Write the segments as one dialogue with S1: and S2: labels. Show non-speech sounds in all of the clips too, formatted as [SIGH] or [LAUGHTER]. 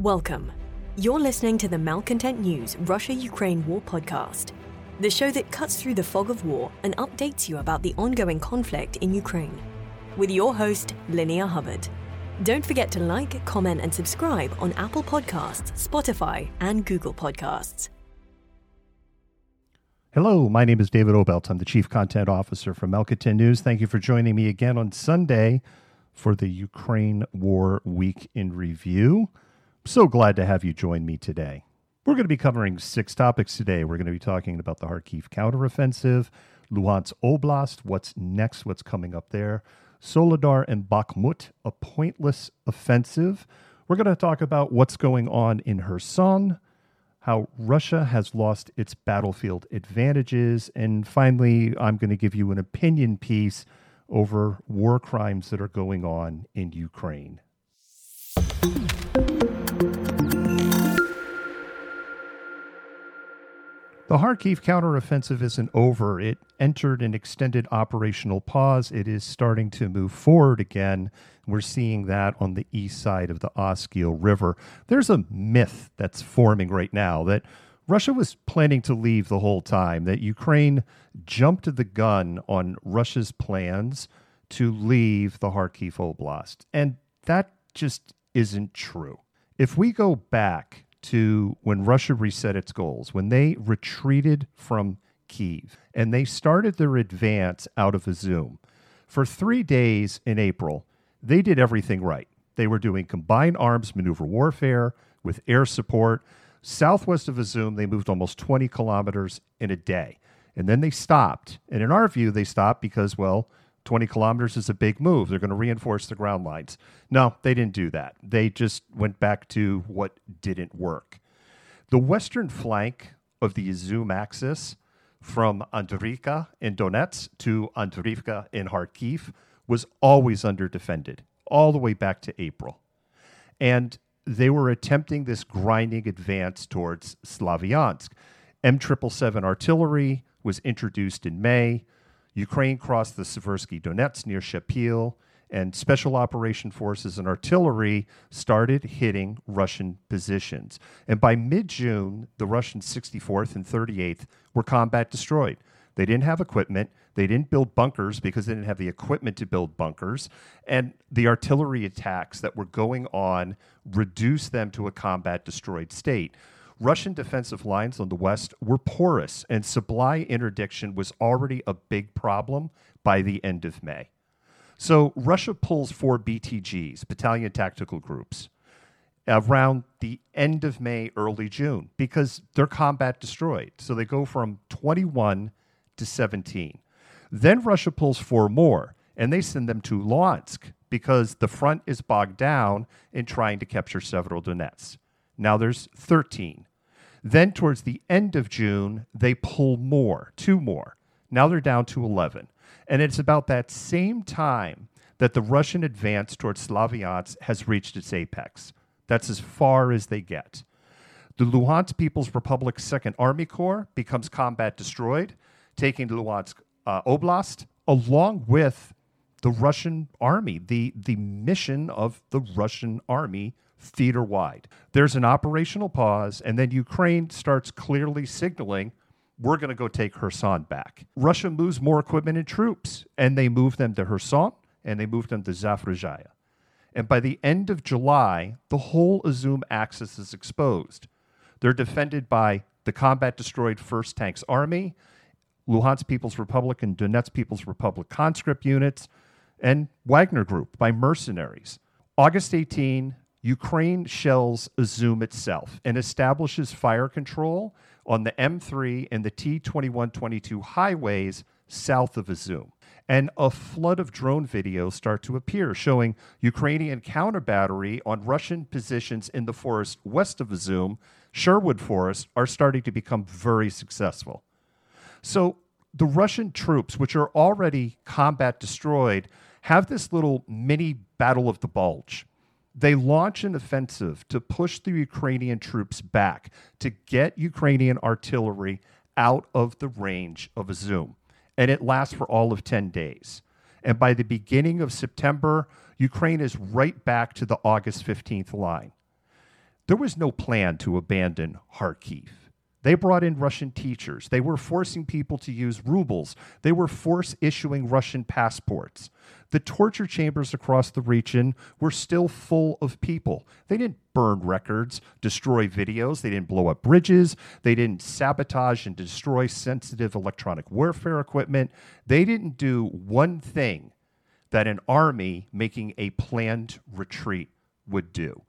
S1: Welcome. You're listening to the Malcontent News Russia Ukraine War Podcast, the show that cuts through the fog of war and updates you about the ongoing conflict in Ukraine. With your host, Linnea Hubbard. Don't forget to like, comment, and subscribe on Apple Podcasts, Spotify, and Google Podcasts.
S2: Hello, my name is David Obelcz. I'm the Chief Content Officer for Malcontent News. Thank you for joining me again on Sunday for the Ukraine War Week in Review. So glad to have you join me today. We're going to be covering six topics today. We're going to be talking about the Kharkiv counteroffensive, Luhansk Oblast, what's next, what's coming up there, Soledar and Bakhmut, a pointless offensive. We're going to talk about what's going on in Kherson, how Russia has lost its battlefield advantages, and finally, I'm going to give you an opinion piece over war crimes that are going on in Ukraine. The Kharkiv counteroffensive isn't over. It entered an extended operational pause. It is starting to move forward again. We're seeing that on the east side of the Oskil River. There's a myth that's forming right now that Russia was planning to leave the whole time, that Ukraine jumped the gun on Russia's plans to leave the Kharkiv Oblast. And that just isn't true. If we go back to when Russia reset its goals, when they retreated from Kiev and they started their advance out of Izum. For three days in April, they did everything right. They were doing combined arms maneuver warfare with air support. Southwest of Izum, they moved almost 20 kilometers in a day. And then they stopped. And in our view, they stopped because, well, 20 kilometers is a big move. They're going to reinforce the ground lines. No, they didn't do that. They just went back to what didn't work. The western flank of the Izum axis from Andrivka in Donetsk to Andrivka in Kharkiv was always underdefended, all the way back to April. And they were attempting this grinding advance towards Slavyansk. M777 artillery was introduced in May. Ukraine crossed the Seversky Donetsk near Shepil, and special operation forces and artillery started hitting Russian positions. And by mid June, the Russian 64th and 38th were combat destroyed. They didn't have equipment. They didn't build bunkers because they didn't have the equipment to build bunkers. And the artillery attacks that were going on reduced them to a combat destroyed state. Russian defensive lines on the west were porous, and supply interdiction was already a big problem by the end of May. So Russia pulls four BTGs, battalion tactical groups, around the end of May, early June, because they're combat destroyed. So they go from 21 to 17. Then Russia pulls four more, and they send them to Luhansk because the front is bogged down in trying to capture Severodonetsk. Now there's 13. Then, towards the end of June, they pull more, two more. Now they're down to 11. And it's about that same time that the Russian advance towards Slavyansk has reached its apex. That's as far as they get. The Luhansk People's Republic's Second Army Corps becomes combat destroyed, taking Luhansk uh, Oblast along with the Russian army, the, the mission of the Russian army theater wide. There's an operational pause, and then Ukraine starts clearly signaling we're going to go take Kherson back. Russia moves more equipment and troops, and they move them to Kherson and they move them to Zaporizhia. And by the end of July, the whole Izum axis is exposed. They're defended by the combat destroyed 1st Tanks Army, Luhansk People's Republic and Donetsk People's Republic conscript units, and Wagner Group by mercenaries. August 18, Ukraine shells Izum itself and establishes fire control on the M3 and the T2122 highways south of Izum. And a flood of drone videos start to appear showing Ukrainian counter battery on Russian positions in the forest west of Izum, Sherwood Forest, are starting to become very successful. So the Russian troops, which are already combat destroyed, have this little mini battle of the bulge they launch an offensive to push the Ukrainian troops back to get Ukrainian artillery out of the range of Izum. And it lasts for all of 10 days. And by the beginning of September, Ukraine is right back to the August 15th line. There was no plan to abandon Kharkiv. They brought in Russian teachers. They were forcing people to use rubles. They were force issuing Russian passports. The torture chambers across the region were still full of people. They didn't burn records, destroy videos, they didn't blow up bridges, they didn't sabotage and destroy sensitive electronic warfare equipment. They didn't do one thing that an army making a planned retreat would do.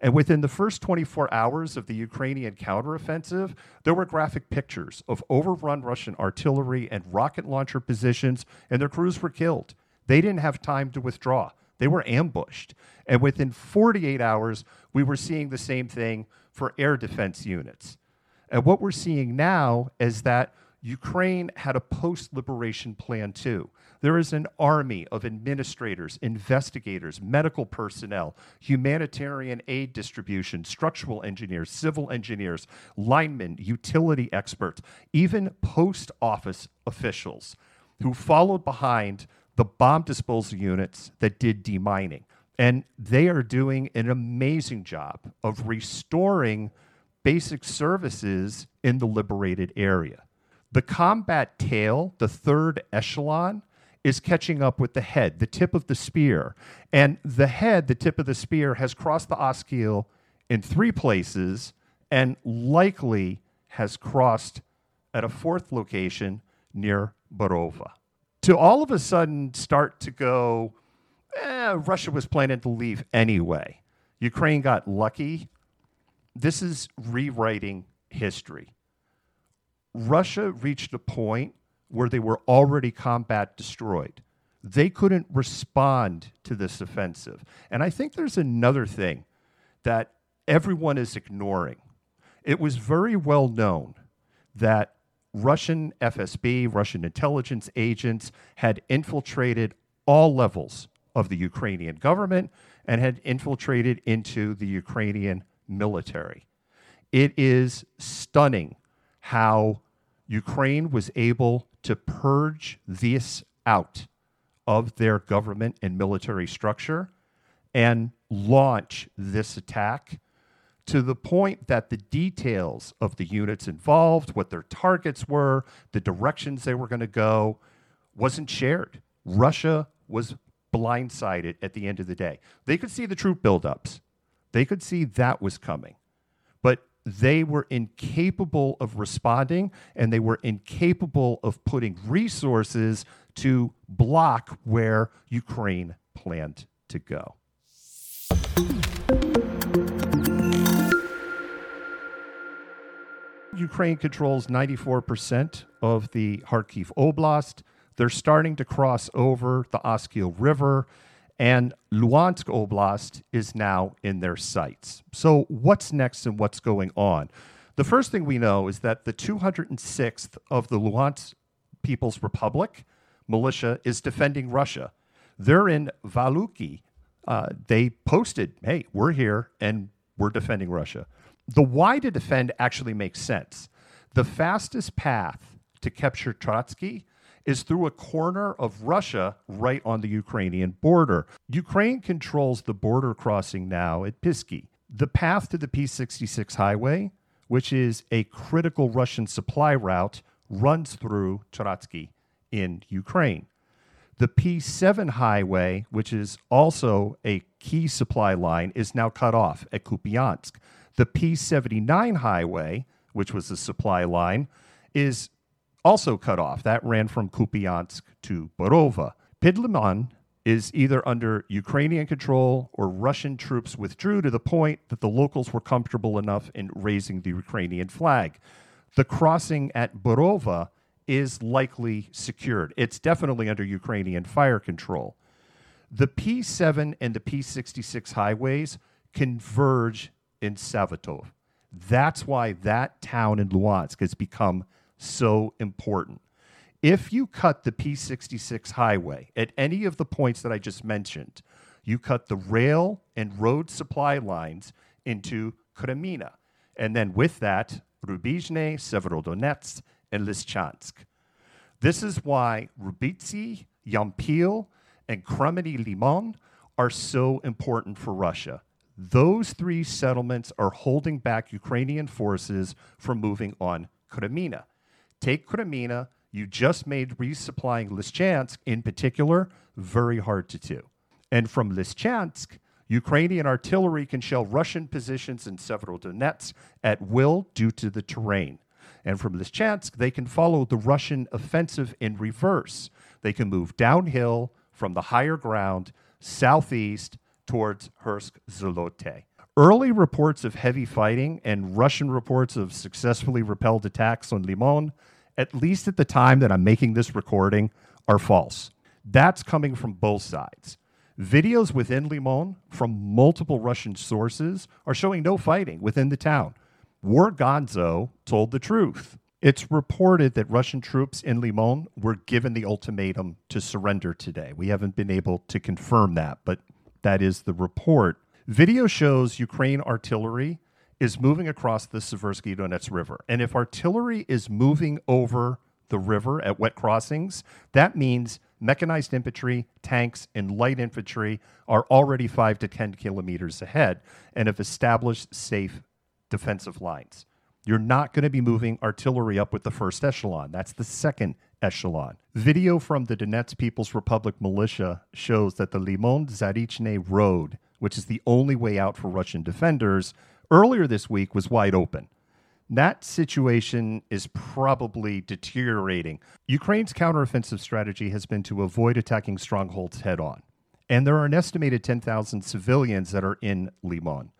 S2: And within the first 24 hours of the Ukrainian counteroffensive, there were graphic pictures of overrun Russian artillery and rocket launcher positions, and their crews were killed. They didn't have time to withdraw. They were ambushed. And within 48 hours, we were seeing the same thing for air defense units. And what we're seeing now is that Ukraine had a post liberation plan too. There is an army of administrators, investigators, medical personnel, humanitarian aid distribution, structural engineers, civil engineers, linemen, utility experts, even post office officials who followed behind the bomb disposal units that did demining. And they are doing an amazing job of restoring basic services in the liberated area. The combat tail, the third echelon, is catching up with the head, the tip of the spear. And the head, the tip of the spear, has crossed the Oskil in three places and likely has crossed at a fourth location near Borova. To all of a sudden start to go, eh, Russia was planning to leave anyway. Ukraine got lucky. This is rewriting history. Russia reached a point where they were already combat destroyed. They couldn't respond to this offensive. And I think there's another thing that everyone is ignoring. It was very well known that Russian FSB, Russian intelligence agents, had infiltrated all levels of the Ukrainian government and had infiltrated into the Ukrainian military. It is stunning how Ukraine was able to purge this out of their government and military structure and launch this attack to the point that the details of the units involved, what their targets were, the directions they were going to go, wasn't shared. Russia was blindsided at the end of the day. They could see the troop buildups, they could see that was coming. They were incapable of responding and they were incapable of putting resources to block where Ukraine planned to go. Ukraine controls 94% of the Kharkiv Oblast. They're starting to cross over the Oskil River and Luhansk Oblast is now in their sights. So, what's next and what's going on? The first thing we know is that the 206th of the Luhansk People's Republic militia is defending Russia. They're in Velyuky. Uh, they posted, hey, we're here and we're defending Russia. The why to defend actually makes sense. The fastest path to capture Trotsky is through a corner of Russia right on the Ukrainian border. Ukraine controls the border crossing now at Pisky. The path to the P 66 highway, which is a critical Russian supply route, runs through Trotsky in Ukraine. The P7 highway, which is also a key supply line, is now cut off at Kupiansk. The P79 highway, which was the supply line, is also cut off. That ran from Kupiansk to Borova. Pidliman is either under Ukrainian control or Russian troops withdrew to the point that the locals were comfortable enough in raising the Ukrainian flag. The crossing at Borova is likely secured. It's definitely under Ukrainian fire control. The P7 and the P66 highways converge in Svatove. That's why that town in Luhansk has become so important. If you cut the P66 highway at any of the points that I just mentioned, you cut the rail and road supply lines into Kreminna. And then with that, Rubizhne, Severodonetsk, and Lysychansk. This is why Rubitsy, Yampil, and Kremeny Liman are so important for Russia. Those three settlements are holding back Ukrainian forces from moving on Kreminna. Take Kreminna, you just made resupplying Lysychansk in particular very hard to do. And from Lysychansk, Ukrainian artillery can shell Russian positions in Severodonetsk at will due to the terrain. And from Lysychansk, they can follow the Russian offensive in reverse. They can move downhill from the higher ground southeast towards Kursk Zolote. Early reports of heavy fighting and Russian reports of successfully repelled attacks on Lyman, at least at the time that I'm making this recording, are false. That's coming from both sides. Videos within Lyman from multiple Russian sources are showing no fighting within the town. War Gonzo told the truth. It's reported that Russian troops in Lyman were given the ultimatum to surrender today. We haven't been able to confirm that, but that is the report. Video shows Ukraine artillery is moving across the Seversky Donets River. And if artillery is moving over the river at wet crossings, that means mechanized infantry, tanks, and light infantry are already five to 10 kilometers ahead and have established safe defensive lines. You're not going to be moving artillery up with the first echelon. That's the second echelon. Video from the Donetsk People's Republic militia shows that the Lyman Zarichne Road, which is the only way out for Russian defenders, earlier this week was wide open. That situation is probably deteriorating. Ukraine's counteroffensive strategy has been to avoid attacking strongholds head on. And there are an estimated 10,000 civilians that are in Lyman.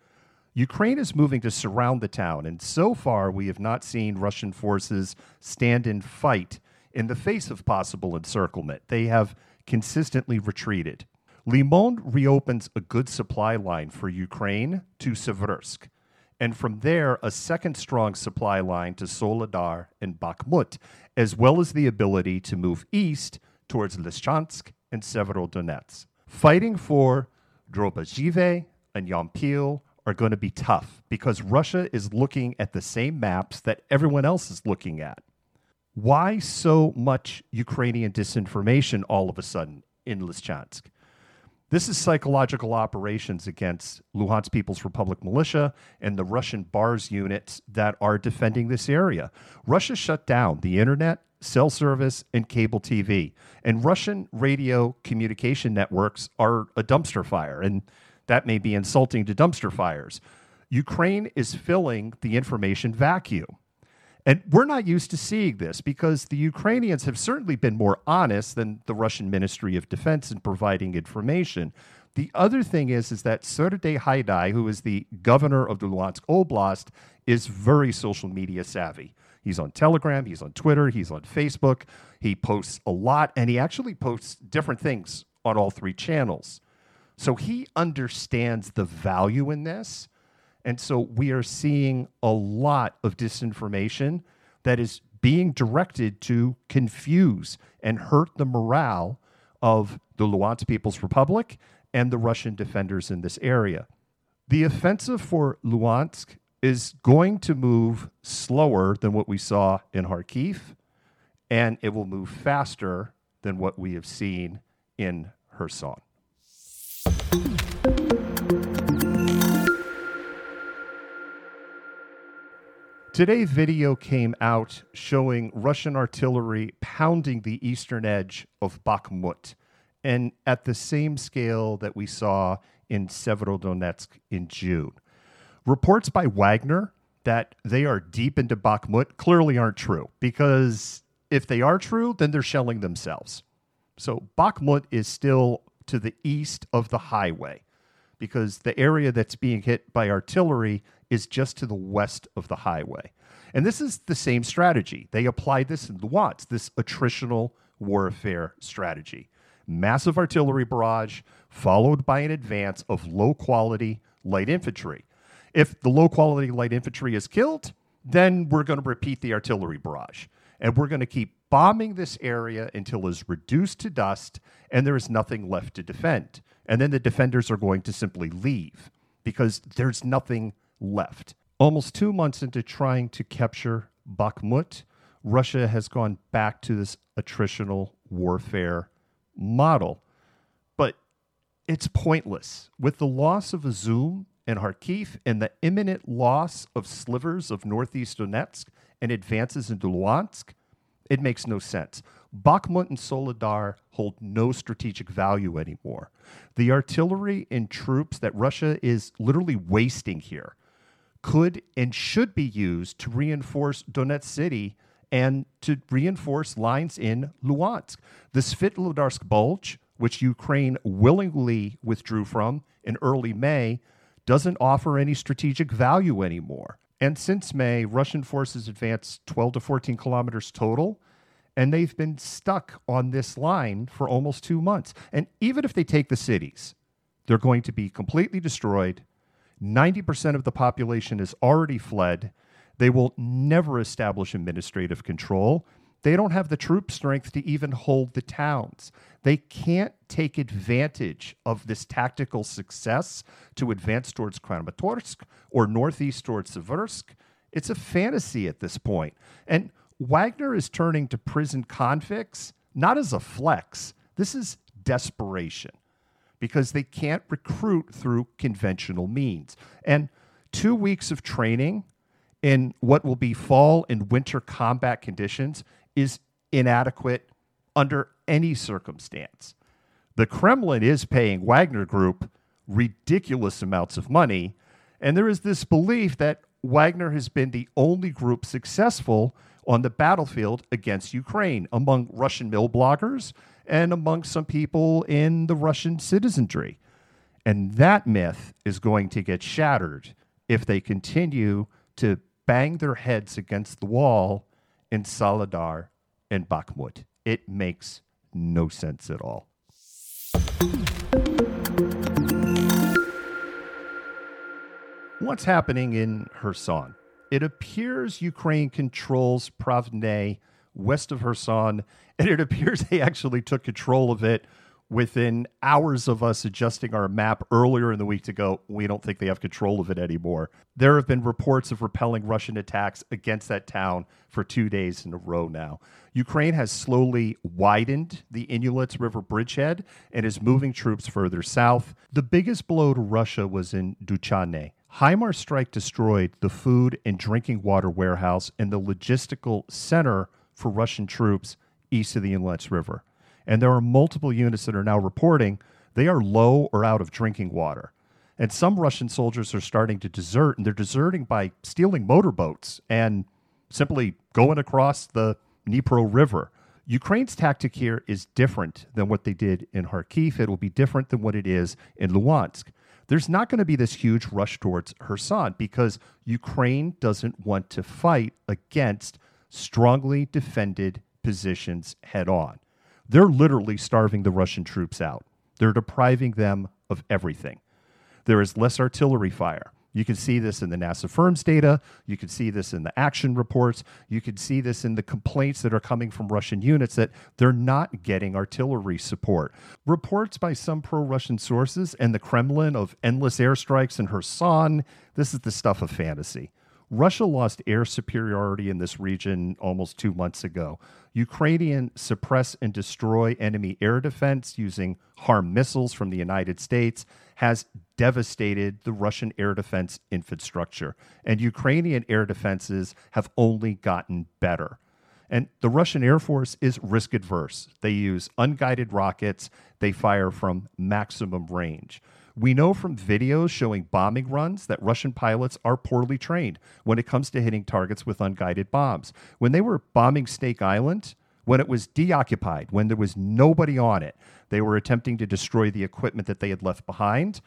S2: Ukraine is moving to surround the town, and so far we have not seen Russian forces stand and fight in the face of possible encirclement. They have consistently retreated. Lyman reopens a good supply line for Ukraine to Seversk, and from there, a second strong supply line to Soledar and Bakhmut, as well as the ability to move east towards Lysychansk and Severodonetsk. Fighting for Drobysheve and Yampil are going to be tough because Russia is looking at the same maps that everyone else is looking at. Why so much Ukrainian disinformation all of a sudden in Lysychansk? This is psychological operations against Luhansk People's Republic militia and the Russian BARS units that are defending this area. Russia shut down the internet, cell service, and cable TV. And Russian radio communication networks are a dumpster fire. And that may be insulting to dumpster fires. Ukraine is filling the information vacuum. And we're not used to seeing this because the Ukrainians have certainly been more honest than the Russian Ministry of Defense in providing information. The other thing is, is that Sergei Haidai, who is the governor of the Luhansk Oblast, is very social media savvy. He's on Telegram, he's on Twitter, he's on Facebook. He posts a lot, and he actually posts different things on all three channels. So he understands the value in this. And so we are seeing a lot of disinformation that is being directed to confuse and hurt the morale of the Luhansk People's Republic and the Russian defenders in this area. The offensive for Luhansk is going to move slower than what we saw in Kharkiv, and it will move faster than what we have seen in Kherson. Today, video came out showing Russian artillery pounding the eastern edge of Bakhmut, and at the same scale that we saw in Severodonetsk in June. Reports by Wagner that they are deep into Bakhmut clearly aren't true, because if they are true, then they're shelling themselves. So Bakhmut is still to the east of the highway because the area that's being hit by artillery is just to the west of the highway. And this is the same strategy. They applied this in the Watts, this attritional warfare strategy. Massive artillery barrage followed by an advance of low quality light infantry. If the low quality light infantry is killed, then we're going to repeat the artillery barrage. And we're going to keep bombing this area until it is reduced to dust and there is nothing left to defend. And then the defenders are going to simply leave because there's nothing left. Almost two months into trying to capture Bakhmut, Russia has gone back to this attritional warfare model. But it's pointless. With the loss of Izum and Kharkiv and the imminent loss of slivers of northeast Donetsk and advances into Luhansk, it makes no sense. Bakhmut and Soledar hold no strategic value anymore. The artillery and troops that Russia is literally wasting here could and should be used to reinforce Donetsk City and to reinforce lines in Luhansk. The Svitlodarsk Bulge, which Ukraine willingly withdrew from in early May, doesn't offer any strategic value anymore. And since May, Russian forces advanced 12 to 14 kilometers total, and they've been stuck on this line for almost two months. And even if they take the cities, they're going to be completely destroyed. 90% of the population has already fled. They will never establish administrative control. They don't have the troop strength to even hold the towns. They can't take advantage of this tactical success to advance towards Kramatorsk or northeast towards Seversk. It's a fantasy at this point. And Wagner is turning to prison convicts not as a flex. This is desperation because they can't recruit through conventional means. And two weeks of training in what will be fall and winter combat conditions is inadequate under any circumstance. The Kremlin is paying Wagner Group ridiculous amounts of money, and there is this belief that Wagner has been the only group successful on the battlefield against Ukraine among Russian mil bloggers and among some people in the Russian citizenry. And that myth is going to get shattered if they continue to bang their heads against the wall in Soledar and Bakhmut. It makes no sense at all. What's happening in Kherson? It appears Ukraine controls Pravne west of Kherson, and it [LAUGHS] appears they actually took control of it within hours of us adjusting our map earlier in the week to go, we don't think they have control of it anymore. There have been reports of repelling Russian attacks against that town for two days in a row now. Ukraine has slowly widened the Inhulets River bridgehead and is moving troops further south. The biggest blow to Russia was in Duchane. HIMARS strike destroyed the food and drinking water warehouse and the logistical center for Russian troops east of the Inhulets River. And there are multiple units that are now reporting they are low or out of drinking water. And some Russian soldiers are starting to desert, and they're deserting by stealing motorboats and simply going across the Dnipro River. Ukraine's tactic here is different than what they did in Kharkiv. It will be different than what it is in Luhansk. There's not going to be this huge rush towards Kherson because Ukraine doesn't want to fight against strongly defended positions head on. They're literally starving the Russian troops out. They're depriving them of everything. There is less artillery fire. You can see this in the NASA firms data. You can see this in the action reports. You can see this in the complaints that are coming from Russian units that they're not getting artillery support. Reports by some pro Russian sources and the Kremlin of endless airstrikes in Kherson. This is the stuff of fantasy. Russia lost air superiority in this region almost two months ago. Ukrainian suppress and destroy enemy air defense using HARM missiles from the United States has devastated the Russian air defense infrastructure. And Ukrainian air defenses have only gotten better. And the Russian Air Force is risk adverse. They use unguided rockets, they fire from maximum range. We know from videos showing bombing runs that Russian pilots are poorly trained when it comes to hitting targets with unguided bombs. When they were bombing Snake Island, when it was deoccupied, when there was nobody on it, they were attempting to destroy the equipment that they had left behind.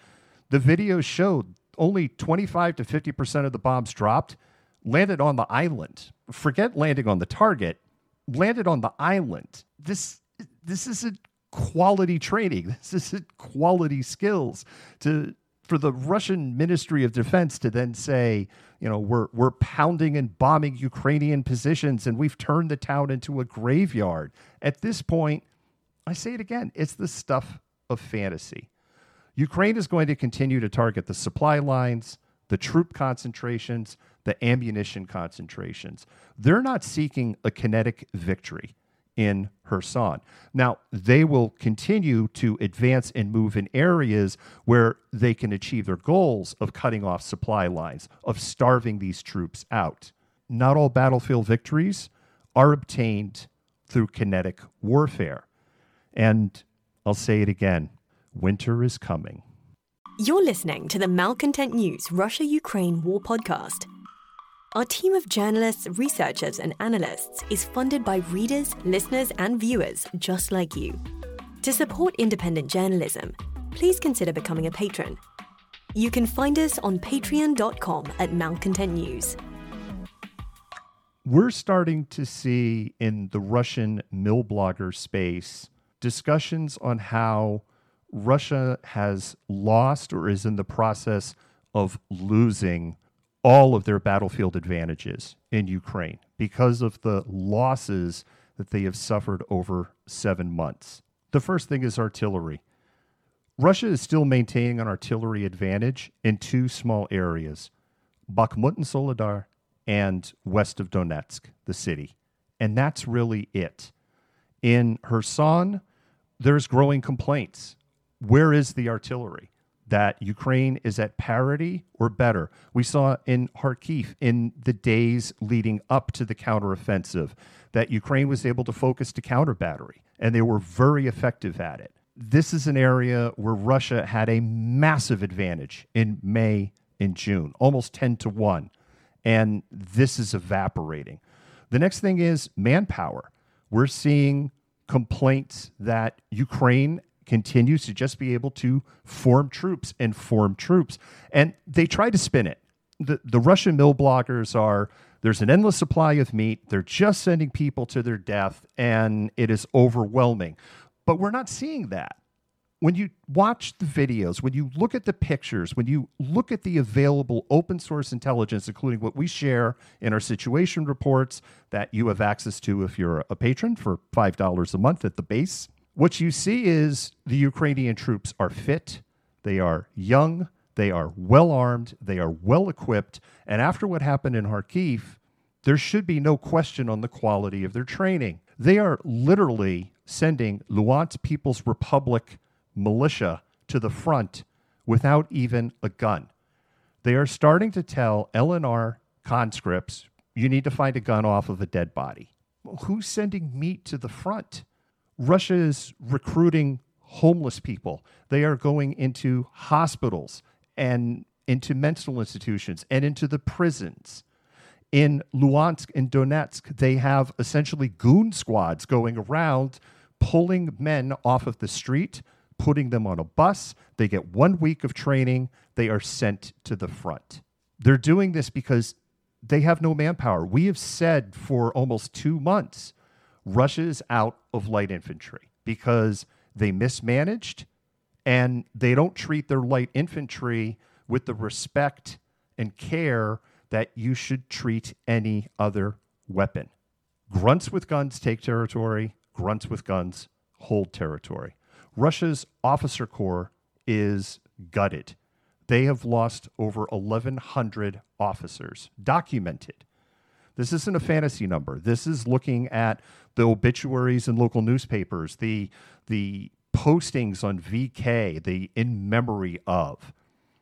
S2: The videos showed only 25 to 50% of the bombs dropped landed on the island. Forget landing on the target, landed on the island. This this isn't quality training. [LAUGHS] This is quality skills to for the Russian Ministry of Defense to then say, you know, we're we're pounding and bombing Ukrainian positions and we've turned the town into a graveyard. At this point, I say it again, it's the stuff of fantasy. Ukraine is going to continue to target the supply lines, the troop concentrations, the ammunition concentrations. They're not seeking a kinetic victory in Kherson. Now, they will continue to advance and move in areas where they can achieve their goals of cutting off supply lines, of starving these troops out. Not all battlefield victories are obtained through kinetic warfare. And I'll say it again winter is coming.
S1: You're listening to the Malcontent News Russia Ukraine War Podcast. Our team of journalists, researchers, and analysts is funded by readers, listeners, and viewers just like you. To support independent journalism, please consider becoming a patron. You can find us on patreon.com at Malcontent News.
S2: We're starting to see in the Russian mill blogger space discussions on how Russia has lost or is in the process of losing all of their battlefield advantages in Ukraine because of the losses that they have suffered over seven months. The first thing is artillery. Russia is still maintaining an artillery advantage in two small areas Bakhmut and Soledar and west of Donetsk, the city. And that's really it. In Kherson, there's growing complaints where is the artillery? That Ukraine is at parity or better. We saw in Kharkiv in the days leading up to the counteroffensive that Ukraine was able to focus to counter battery, and they were very effective at it. This is an area where Russia had a massive advantage in May and June, almost 10 to 1. And this is evaporating. The next thing is manpower. We're seeing complaints that Ukraine continues to just be able to form troops and form troops. And they try to spin it. The, the Russian mil bloggers are there's an endless supply of meat. They're just sending people to their death, and it is overwhelming. But we're not seeing that. When you watch the videos, when you look at the pictures, when you look at the available open source intelligence, including what we share in our situation reports that you have access to if you're a patron for $5 a month at the base, what you see is the Ukrainian troops are fit, they are young, they are well armed, they are well equipped, and after what happened in Kharkiv, there should be no question on the quality of their training. They are literally sending Luhansk People's Republic militia to the front without even a gun. They are starting to tell LNR conscripts, you need to find a gun off of a dead body. Well, who's sending meat to the front? Russia is recruiting homeless people. They are going into hospitals and into mental institutions and into the prisons. In Luhansk and Donetsk, they have essentially goon squads going around pulling men off of the street, putting them on a bus. They get one week of training. They are sent to the front. They're doing this because they have no manpower. We have said for almost two months Russia is out of light infantry because they mismanaged and they don't treat their light infantry with the respect and care that you should treat any other weapon. Grunts with guns take territory, grunts with guns hold territory. Russia's officer corps is gutted. They have lost over 1,100 officers, documented. This isn't a fantasy number. This is looking at the obituaries in local newspapers, the the postings on VK, the in memory of.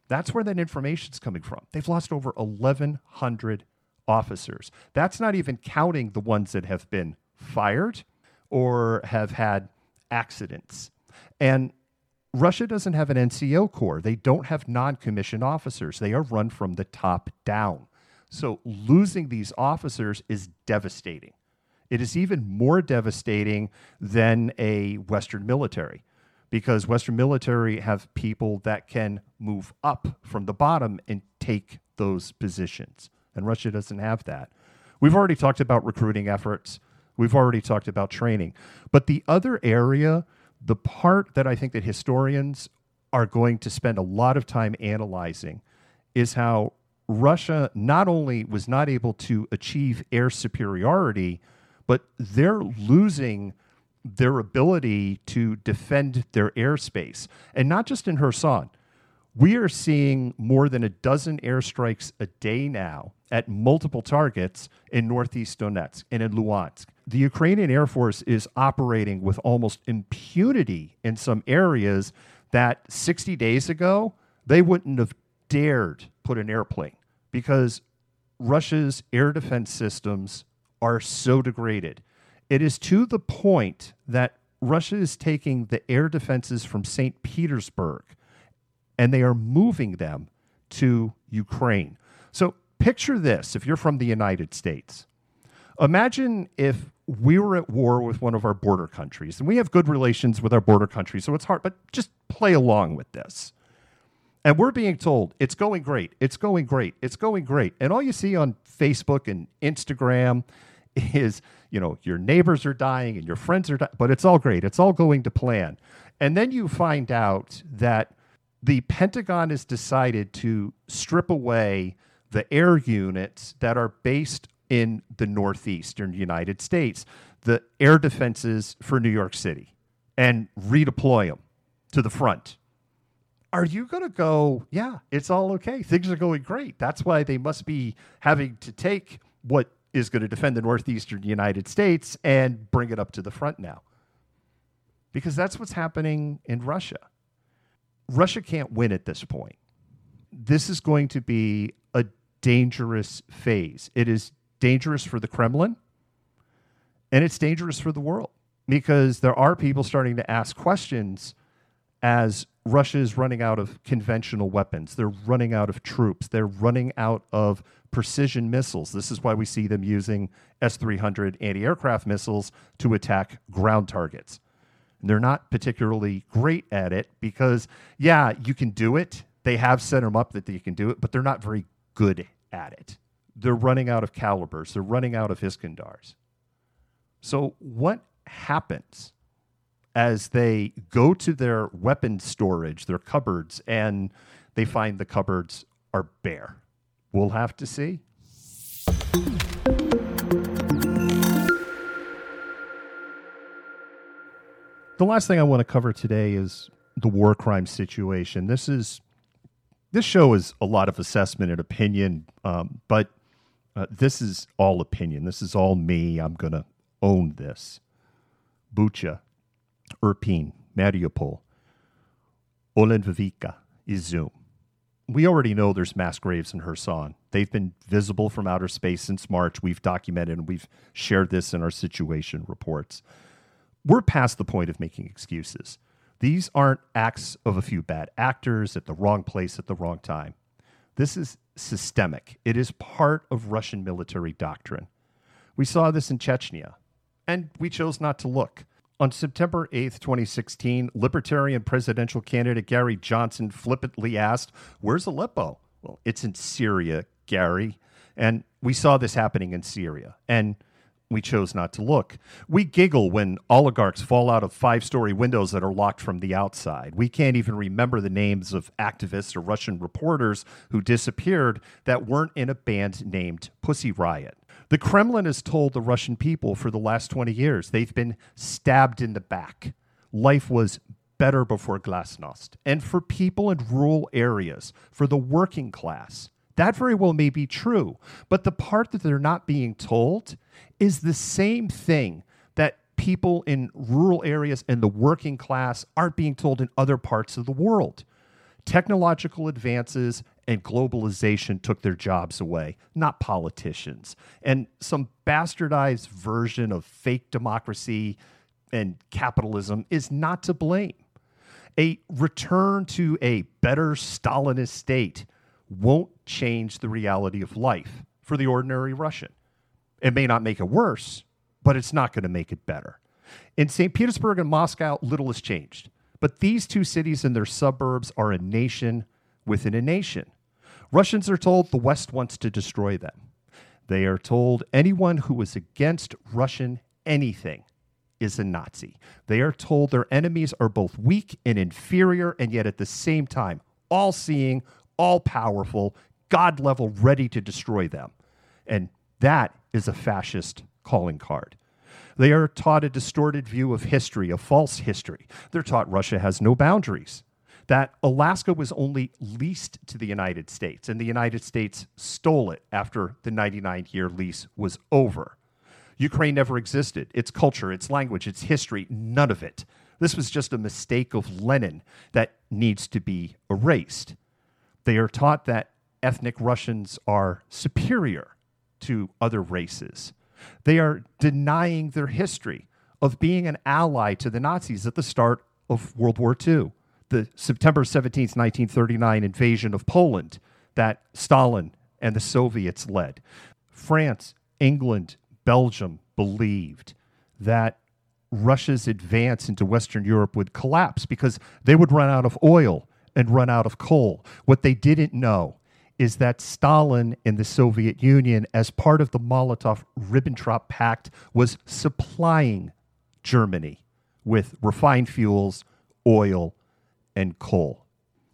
S2: That's where that information's coming from. They've lost over 1,100 officers. That's not even counting the ones that have been fired or have had accidents. And Russia doesn't have an NCO corps. They don't have non commissioned officers. They are run from the top down. So losing these officers is devastating. It is even more devastating than a Western military because Western military have people that can move up from the bottom and take those positions. And Russia doesn't have that. We've already talked about recruiting efforts. We've already talked about training. But the other area, the part that I think that historians are going to spend a lot of time analyzing is how Russia not only was not able to achieve air superiority, but they're losing their ability to defend their airspace. And not just in Kherson. We are seeing more than a dozen airstrikes a day now at multiple targets in northeast Donetsk and in Luhansk. the Ukrainian Air Force is operating with almost impunity in some areas that 60 days ago they wouldn't have dared put an airplane because Russia's air defense systems are so degraded. It is to the point that Russia is taking the air defenses from St. Petersburg and they are moving them to Ukraine. So picture this if you're from the United States. Imagine if we were at war with one of our border countries, and we have good relations with our border countries, so it's hard, but just play along with this. And we're being told it's going great, it's going great, it's going great. And all you see on Facebook and Instagram [LAUGHS] is, you know, your neighbors are dying and your friends are dying, but it's all great, it's all going to plan. And then you find out that the Pentagon has decided to strip away the air units that are based in the northeastern United States, the air defenses for New York City, and redeploy them to the front. Are you going to go, yeah, it's all okay. Things are going great. That's why they must be having to take what is going to defend the northeastern United States and bring it up to the front now. Because that's what's happening in Russia. Russia can't win at this point. This is going to be a dangerous phase. It is dangerous for the Kremlin and it's dangerous for the world because there are people starting to ask questions as Russia is running out of conventional weapons. They're running out of troops. They're running out of precision missiles. This is why we see them using S 300 anti aircraft missiles to attack ground targets. And they're not particularly great at it because, yeah, you can do it. They have set them up that you can do it, but they're not very good at it they're running out of Kalibrs, they're running out of Iskandars. So, what happens as they go to their weapon storage, their cupboards, and they find the cupboards are bare? We'll have to see. The last thing I want to cover today is the war crime situation. This is this show is a lot of assessment and opinion, um, but uh, this is all opinion. This is all me. I'm going to own this. Bucha, Irpin, Mariupol, Olenivka, Izum. We already know there's mass graves in Kherson. They've been visible from outer space since March. We've documented and we've shared this in our situation reports. We're past the point of making excuses. These aren't acts of a few bad actors at the wrong place at the wrong time. This is systemic, it is part of Russian military doctrine. We saw this in Chechnya, and we chose not to look. On September 8th, 2016, Libertarian presidential candidate Gary Johnson flippantly asked, Where's Aleppo? Well, it's in Syria, Gary. And we saw this happening in Syria. And we chose not to look. We giggle when oligarchs fall out of five story windows that are locked from the outside. We can't even remember the names of activists or Russian reporters who disappeared that weren't in a band named Pussy Riot. The Kremlin has told the Russian people for the last 20 years they've been stabbed in the back. Life was better before Glasnost. And for people in rural areas, for the working class, that very well may be true. But the part that they're not being told is the same thing that people in rural areas and the working class aren't being told in other parts of the world. Technological advances and globalization took their jobs away, not politicians. And some bastardized version of fake democracy and capitalism is not to blame. A return to a better Stalinist state won't change the reality of life for the ordinary Russian. It may not make it worse, but it's not going to make it better. In St. Petersburg and Moscow, little has changed. But these two cities and their suburbs are a nation within a nation. Russians are told the West wants to destroy them. They are told anyone who is against Russian anything is a Nazi. They are told their enemies are both weak and inferior, and yet at the same time, all seeing, all powerful, God level, ready to destroy them. And that is a fascist calling card. They are taught a distorted view of history, a false history. They're taught Russia has no boundaries, that Alaska was only leased to the United States, and the United States stole it after the 99 year lease was over. Ukraine never existed. Its culture, its language, its history, none of it. This was just a mistake of Lenin that needs to be erased. They are taught that ethnic Russians are superior to other races. They are denying their history of being an ally to the Nazis at the start of World War II. The September 17, 1939 invasion of Poland that Stalin and the Soviets led. France, England, Belgium believed that Russia's advance into Western Europe would collapse because they would run out of oil and run out of coal. What they didn't know is that Stalin and the Soviet Union, as part of the Molotov Ribbentrop Pact, was supplying Germany with refined fuels, oil, and coal.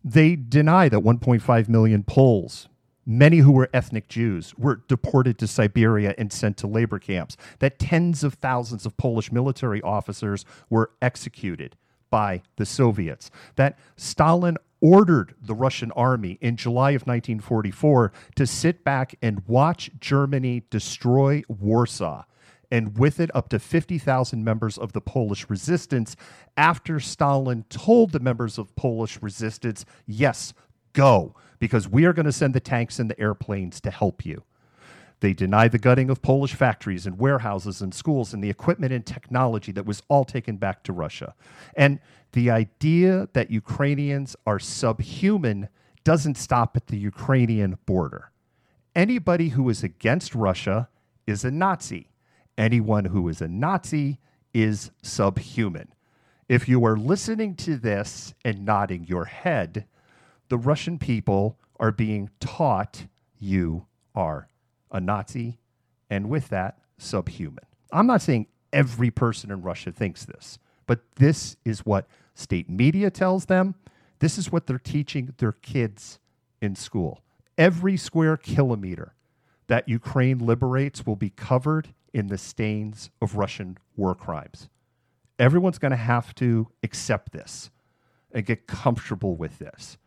S2: They deny that 1.5 million Poles, many who were ethnic Jews, were deported to Siberia and sent to labor camps, that tens of thousands of Polish military officers were executed by the Soviets, that Stalin ordered the Russian army in July of 1944 to sit back and watch Germany destroy Warsaw and with it up to 50,000 members of the Polish resistance after Stalin told the members of Polish resistance, yes, go, because we are going to send the tanks and the airplanes to help you. They deny the gutting of Polish factories and warehouses and schools and the equipment and technology that was all taken back to Russia. And the idea that Ukrainians are subhuman doesn't stop at the Ukrainian border. Anybody who is against Russia is a Nazi. Anyone who is a Nazi is subhuman. If you are listening to this and nodding your head, the Russian people are being taught you are a Nazi, and with that, subhuman. I'm not saying every person in Russia thinks this, but this is what state media tells them. This is what they're teaching their kids in school. Every square kilometer that Ukraine liberates will be covered in the stains of Russian war crimes. Everyone's going to have to accept this and get comfortable with this.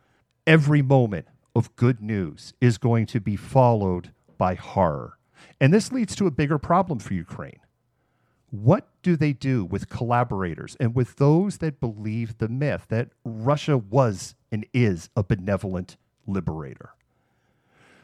S2: Every moment of good news is going to be followed by horror. And this leads to a bigger problem for Ukraine. What do they do with collaborators and with those that believe the myth that Russia was and is a benevolent liberator?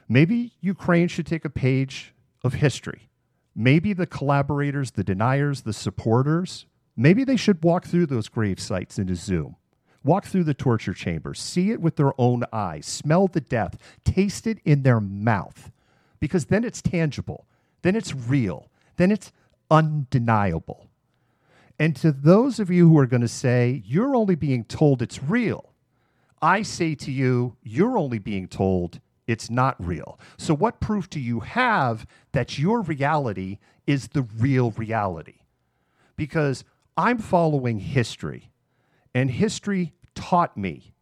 S2: Maybe Ukraine should take a page of history. Maybe the collaborators, the deniers, the supporters, maybe they should walk through those grave sites in Izium. Walk through the torture chambers, see it with their own eyes, smell the death, taste it in their mouth, because then it's tangible, then it's real, then it's undeniable. And to those of you who are going to say, you're only being told it's real, I say to you, you're only being told it's not real. So, what proof do you have that your reality is the real reality? Because I'm following history, and history taught me,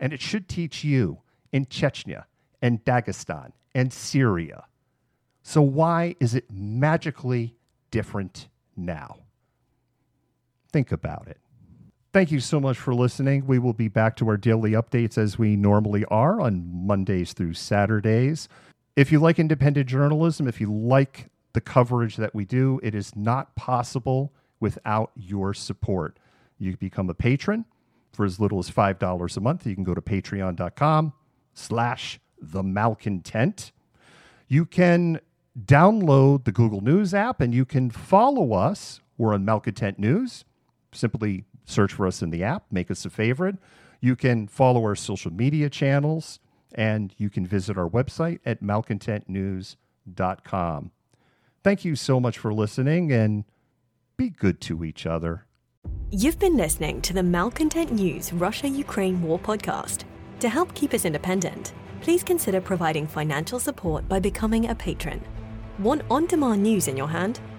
S2: and it should teach you in Chechnya and Dagestan and Syria. So, why is it magically different now? Think about it. Thank you so much for listening. We will be back to our daily updates as we normally are on Mondays through Saturdays. If you like independent journalism, if you like the coverage that we do, it is not possible without your support. You become a patron for as little as $5 a month. You can go to patreon.com slash the malcontent. You can download the Google News app and you can follow us. We're on Malcontent News. Simply search for us in the app, make us a favorite. You can follow our social media channels and you can visit our website at malcontentnews.com. Thank you so much for listening and be good to each other.
S1: You've been listening to the Malcontent News Russia Ukraine War podcast. To help keep us independent, please consider providing financial support by becoming a patron. Want on demand news in your hand?